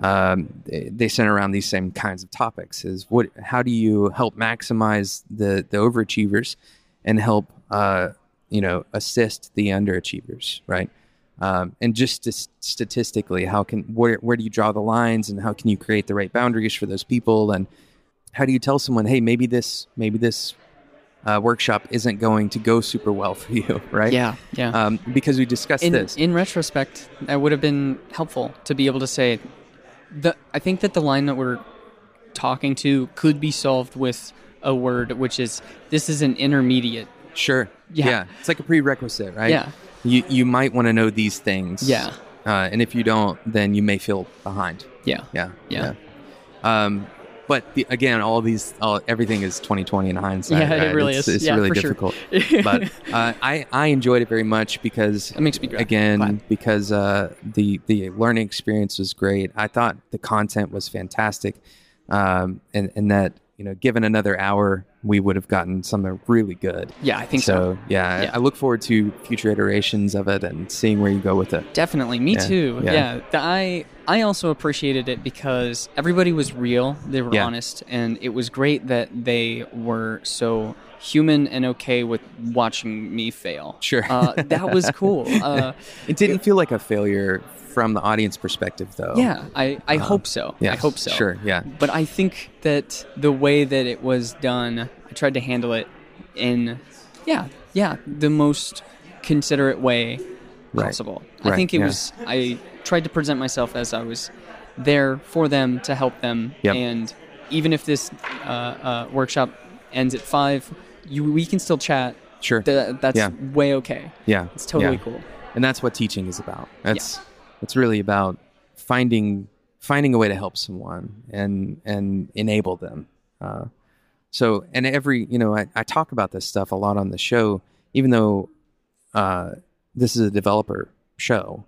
Speaker 1: um, they, center around these same kinds of topics. Is what? How do you help maximize the the overachievers, and help uh, you know, assist the underachievers, right? Um, and just st- statistically, how can where where do you draw the lines, and how can you create the right boundaries for those people, and how do you tell someone, hey, maybe this maybe this uh, workshop isn't going to go super well for you, right?
Speaker 2: Yeah, yeah.
Speaker 1: Um, because we discussed
Speaker 2: in,
Speaker 1: this.
Speaker 2: in retrospect, that would have been helpful to be able to say, the I think that the line that we're talking to could be solved with a word, which is this is an intermediate.
Speaker 1: Sure.
Speaker 2: Yeah. yeah.
Speaker 1: It's like a prerequisite, right?
Speaker 2: Yeah.
Speaker 1: You you might want to know these things.
Speaker 2: Yeah.
Speaker 1: Uh, and if you don't, then you may feel behind.
Speaker 2: Yeah.
Speaker 1: Yeah.
Speaker 2: Yeah.
Speaker 1: yeah. Um, but the, again, all these, all, everything is 2020 in hindsight.
Speaker 2: Yeah, it really
Speaker 1: it's,
Speaker 2: is.
Speaker 1: It's
Speaker 2: Yeah,
Speaker 1: really
Speaker 2: for sure.
Speaker 1: difficult. but uh, I I enjoyed it very much because
Speaker 2: That makes me
Speaker 1: again
Speaker 2: Glad.
Speaker 1: because uh, the the learning experience was great. I thought the content was fantastic, um, and and that you know given another hour we would have gotten something really good.
Speaker 2: Yeah, I think so.
Speaker 1: yeah, I-
Speaker 2: Yeah.
Speaker 1: I look forward to future iterations of it and seeing where you go with it.
Speaker 2: Definitely, me
Speaker 1: Yeah,
Speaker 2: too.
Speaker 1: yeah.
Speaker 2: Yeah, The- I I also appreciated it because everybody was real. They were
Speaker 1: Yeah.
Speaker 2: honest, and it was great that they were so human and okay with watching me fail.
Speaker 1: Sure.
Speaker 2: uh, that was cool. Uh,
Speaker 1: It didn't feel like a failure from the audience perspective, though.
Speaker 2: yeah, I I hope so. I hope so.
Speaker 1: Sure. Yeah.
Speaker 2: But I think that the way that it was done, I tried to handle it in, yeah, yeah, the most considerate way
Speaker 1: Right.
Speaker 2: possible. I
Speaker 1: Right,
Speaker 2: think it
Speaker 1: yeah.
Speaker 2: was, I tried to present myself as I was there for them to help them.
Speaker 1: Yep.
Speaker 2: And even if this uh, uh, workshop ends at five, you, we can still chat.
Speaker 1: Sure.
Speaker 2: Th- that's
Speaker 1: Yeah.
Speaker 2: way okay.
Speaker 1: yeah.
Speaker 2: It's totally
Speaker 1: yeah.
Speaker 2: cool.
Speaker 1: and that's what teaching is about that's it's really about finding finding a way to help someone and and enable them. Uh, so and every you know I, I talk about this stuff a lot on the show even though uh, this is a developer show.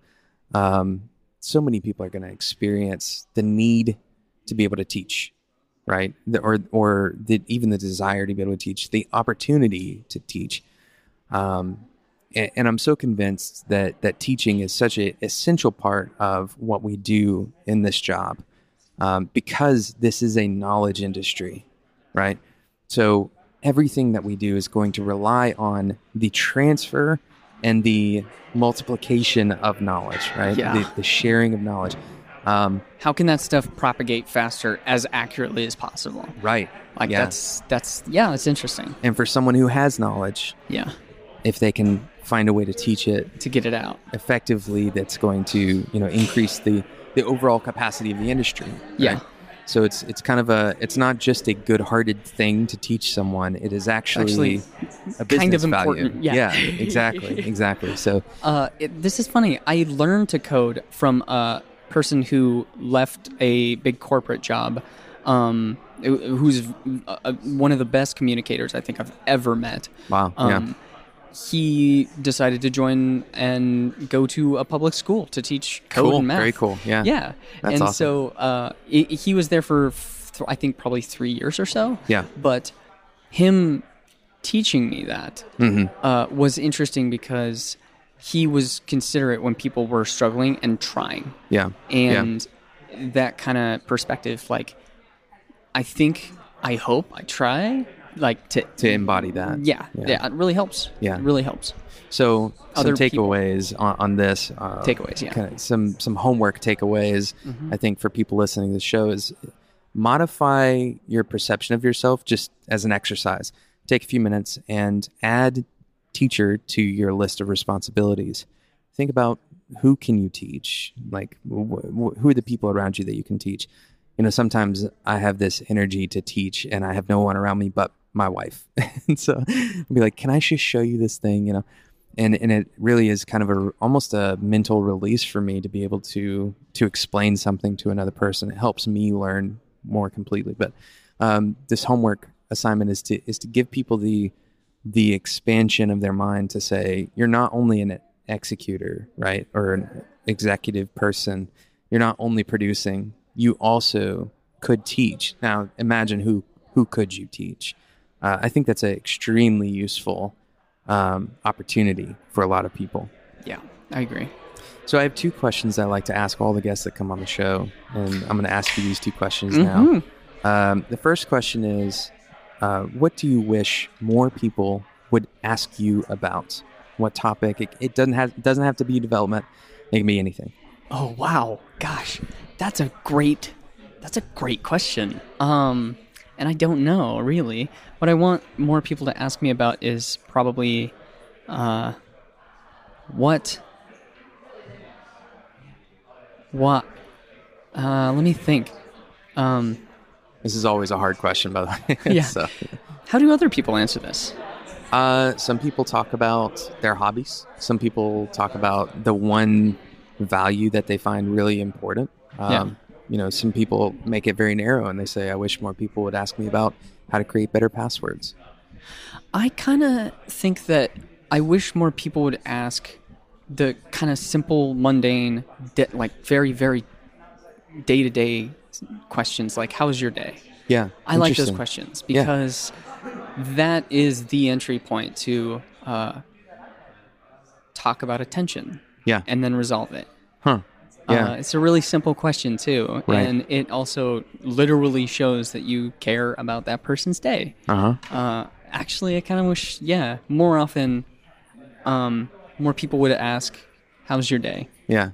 Speaker 1: Um, so many people are going to experience the need to be able to teach right? The, or or the, even the desire to be able to teach the opportunity to teach. Um, and, and I'm so convinced that that teaching is such an essential part of what we do in this job um, because this is a knowledge industry, right? So everything that we do is going to rely on the transfer and the multiplication of knowledge, right?
Speaker 2: Yeah.
Speaker 1: The, the sharing of knowledge. Um,
Speaker 2: How can that stuff propagate faster as accurately as possible?
Speaker 1: right.
Speaker 2: Like
Speaker 1: yeah.
Speaker 2: that's that's yeah, it's interesting.
Speaker 1: and for someone who has knowledge,
Speaker 2: Yeah,
Speaker 1: if they can find a way to teach it
Speaker 2: to get it out.
Speaker 1: effectively that's going to you know increase the the overall capacity of the industry
Speaker 2: Yeah.
Speaker 1: right? so it's it's kind of a it's not just a good-hearted thing to teach someone it is actually,
Speaker 2: Actually,
Speaker 1: a business
Speaker 2: kind of
Speaker 1: value
Speaker 2: important, yeah.
Speaker 1: exactly exactly so
Speaker 2: Uh, it, this is funny. I learned to code from a person who left a big corporate job, um, who's uh, uh, one of the best communicators I think I've ever met.
Speaker 1: wow yeah
Speaker 2: Um, He decided to join and go to a public school to teach code
Speaker 1: cool
Speaker 2: and math.
Speaker 1: very cool yeah
Speaker 2: Yeah,
Speaker 1: That's
Speaker 2: and
Speaker 1: awesome.
Speaker 2: so uh, i he was there for th- I think probably three years or so.
Speaker 1: Yeah.
Speaker 2: but him teaching me that
Speaker 1: Mm-hmm.
Speaker 2: uh, was interesting because he was considerate when people were struggling and trying,
Speaker 1: yeah yeah
Speaker 2: and that kind of perspective. Like, I think, I hope, I try, like to.
Speaker 1: to embody that
Speaker 2: yeah, yeah, it really helps.
Speaker 1: Yeah.
Speaker 2: it really helps.
Speaker 1: So some
Speaker 2: Other people-
Speaker 1: takeaways on, on this. Uh,
Speaker 2: Takeaways, yeah.
Speaker 1: Kind of some some homework takeaways.
Speaker 2: Mm-hmm.
Speaker 1: I think for people listening to the show is modify your perception of yourself just as an exercise. Take a few minutes and add teacher to your list of responsibilities. Think about who can you teach? Like wh- wh- who are the people around you that you can teach? You know, sometimes I have this energy to teach and I have no one around me but my wife. and so I'll be like, "Can I just show you this thing?" you know and and it really is kind of a almost a mental release for me to be able to to explain something to another person. It helps me learn more completely. But um, this homework assignment is to is to give people the the expansion of their mind to say you're not only an executor, right, or an executive person. You're not only producing. You also could teach. Now imagine who who could you teach? Uh, I think that's an extremely useful um, opportunity for a lot of people.
Speaker 2: Yeah, I agree.
Speaker 1: So I have two questions I like to ask all the guests that come on the show, and I'm going to ask you these two questions
Speaker 2: Mhm.
Speaker 1: now. Um, the first question is, uh, what do you wish more people would ask you about? what topic. It, it doesn't have doesn't have to be development. It can be anything.
Speaker 2: Oh wow, gosh, that's a great that's a great question. Um, and I don't know really. What I want more people to ask me about is probably, uh, what, what. Uh, let me think. Um,
Speaker 1: This is always a hard question, by the way.
Speaker 2: Yeah.
Speaker 1: so,
Speaker 2: how do other people answer this?
Speaker 1: uh, some people talk about their hobbies. Some people talk about the one value that they find really important. Um,
Speaker 2: Yeah.
Speaker 1: You know, some people make it very narrow and they say, "I wish more people would ask me about how to create better passwords."
Speaker 2: I kind of think that I wish more people would ask the kind of simple, mundane, de- like very, very day to day questions, like "How's your day?"
Speaker 1: Yeah,
Speaker 2: I like those questions
Speaker 1: Yeah.
Speaker 2: because that is the entry point to uh, talk about attention
Speaker 1: Yeah.
Speaker 2: and then resolve it.
Speaker 1: Huh. Yeah.
Speaker 2: Uh, it's a really simple question too,
Speaker 1: Right.
Speaker 2: and it also literally shows that you care about that person's day.
Speaker 1: uh huh.
Speaker 2: Uh, actually, I kind of wish, yeah, more often, um, more people would ask, "How's your day?"
Speaker 1: Yeah.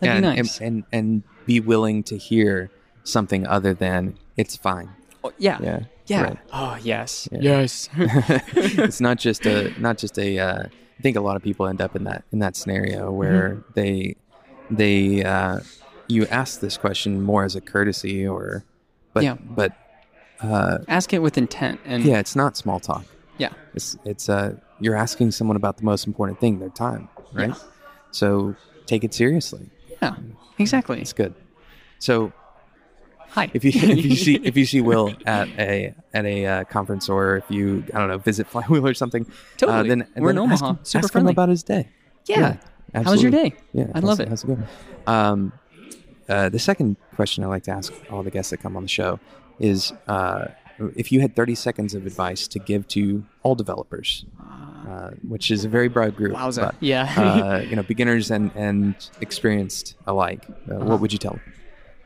Speaker 2: That'd be
Speaker 1: and,
Speaker 2: nice.
Speaker 1: and, and and be willing to hear something other than "it's fine."
Speaker 2: Oh, yeah,
Speaker 1: Yeah.
Speaker 2: yeah.
Speaker 1: Right.
Speaker 2: Oh, yes,
Speaker 1: Yeah.
Speaker 2: yes.
Speaker 1: it's not just a not just a. Uh, I think a lot of people end up in that in that scenario where
Speaker 2: Mm-hmm.
Speaker 1: they they uh, you ask this question more as a courtesy or, but
Speaker 2: Yeah.
Speaker 1: but uh,
Speaker 2: Ask it with intent, and
Speaker 1: yeah, it's not small talk.
Speaker 2: yeah,
Speaker 1: It's it's uh you're asking someone about the most important thing, their time, right?
Speaker 2: Yeah.
Speaker 1: So take it seriously.
Speaker 2: yeah, exactly.
Speaker 1: It's good. So
Speaker 2: Hi.
Speaker 1: if you if you see if you see Will at a at a uh, conference or if you I don't know visit Flywheel or something,
Speaker 2: Totally.
Speaker 1: uh, then
Speaker 2: We're in
Speaker 1: ask
Speaker 2: Omaha.
Speaker 1: him-
Speaker 2: Super
Speaker 1: ask
Speaker 2: friendly.
Speaker 1: him about his day.
Speaker 2: yeah. How's your day?
Speaker 1: Yeah,
Speaker 2: I'd love
Speaker 1: it-. How's it going? Um, uh, the second question I like to ask all the guests that come on the show is uh, if you had 30 seconds of advice to give to all developers, uh, which is a very broad group,
Speaker 2: Wowza.
Speaker 1: but,
Speaker 2: Yeah.
Speaker 1: uh, you know, beginners and, and experienced alike, uh,
Speaker 2: Uh-huh.
Speaker 1: what would you tell them?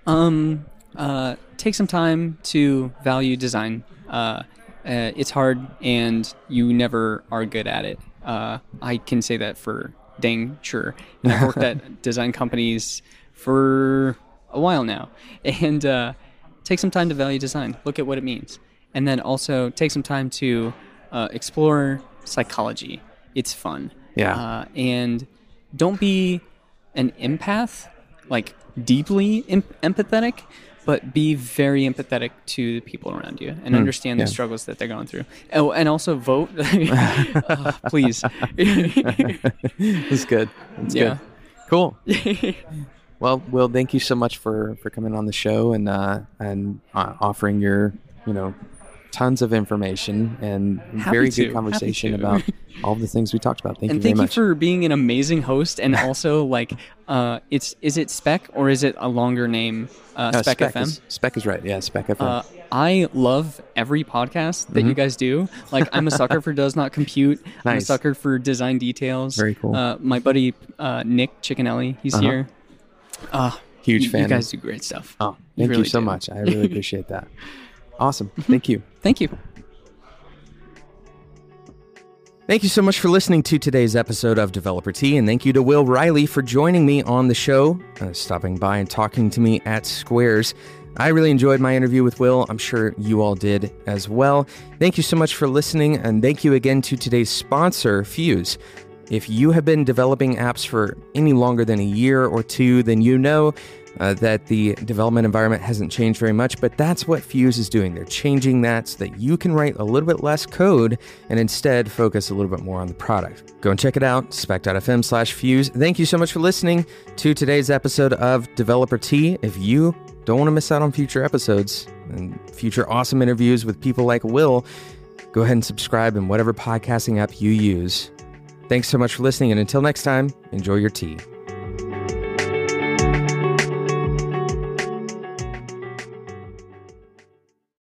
Speaker 2: Um, uh, take some time to value design. Uh, uh, it's hard, and you never are good at it. Uh, I can say that for dang sure. And I've worked at design companies for a while now, and uh, take some time to value design. Look at what it means, and then also take some time to uh, explore psychology. It's fun.
Speaker 1: Yeah.
Speaker 2: Uh, and don't be an empath, like deeply em- empathetic, but be very empathetic to the people around you and understand
Speaker 1: yeah.
Speaker 2: the struggles that they're going through. Oh, and also vote, Uh, please.
Speaker 1: That's good. That's
Speaker 2: Yeah.
Speaker 1: good. Cool. Well, Will, thank you so much for for coming on the show and uh, and uh, offering your you know tons of information and
Speaker 2: Happy
Speaker 1: very
Speaker 2: to.
Speaker 1: good conversation about all the things we talked about. Thank
Speaker 2: and
Speaker 1: you very
Speaker 2: thank you for being an amazing host and also like uh it's is it spec or is it a longer name uh,
Speaker 1: Uh,
Speaker 2: spec, fm
Speaker 1: Is, spec is right. Yeah, Spec FM.
Speaker 2: Uh, I love every podcast that
Speaker 1: Mm-hmm.
Speaker 2: you guys do. Like, I'm a sucker for Does Not Compute. I'm a sucker for Design Details.
Speaker 1: Very cool.
Speaker 2: Uh, my buddy uh, Nick Chickenelli, he's
Speaker 1: Uh-huh.
Speaker 2: here. Uh,
Speaker 1: Huge
Speaker 2: you,
Speaker 1: fan.
Speaker 2: You guys do great stuff.
Speaker 1: oh, thank you,
Speaker 2: really
Speaker 1: so
Speaker 2: do.
Speaker 1: much. I really appreciate that. Awesome. Thank you.
Speaker 2: Thank you.
Speaker 1: Thank you so much for listening to today's episode of Developer Tea, and thank you to Will Riley for joining me on the show, uh, stopping by and talking to me at Squares. I really enjoyed my interview with Will. I'm sure you all did as well. Thank you so much for listening, and thank you again to today's sponsor, Fuse. If you have been developing apps for any longer than a year or two, then you know uh, that the development environment hasn't changed very much, but that's what Fuse is doing. They're changing that so that you can write a little bit less code and instead focus a little bit more on the product. Go and check it out, spec.fm slash Fuse. Thank you so much for listening to today's episode of Developer Tea. If you don't want to miss out on future episodes and future awesome interviews with people like Will, go ahead and subscribe in whatever podcasting app you use. Thanks so much for listening, and until next time, enjoy your tea.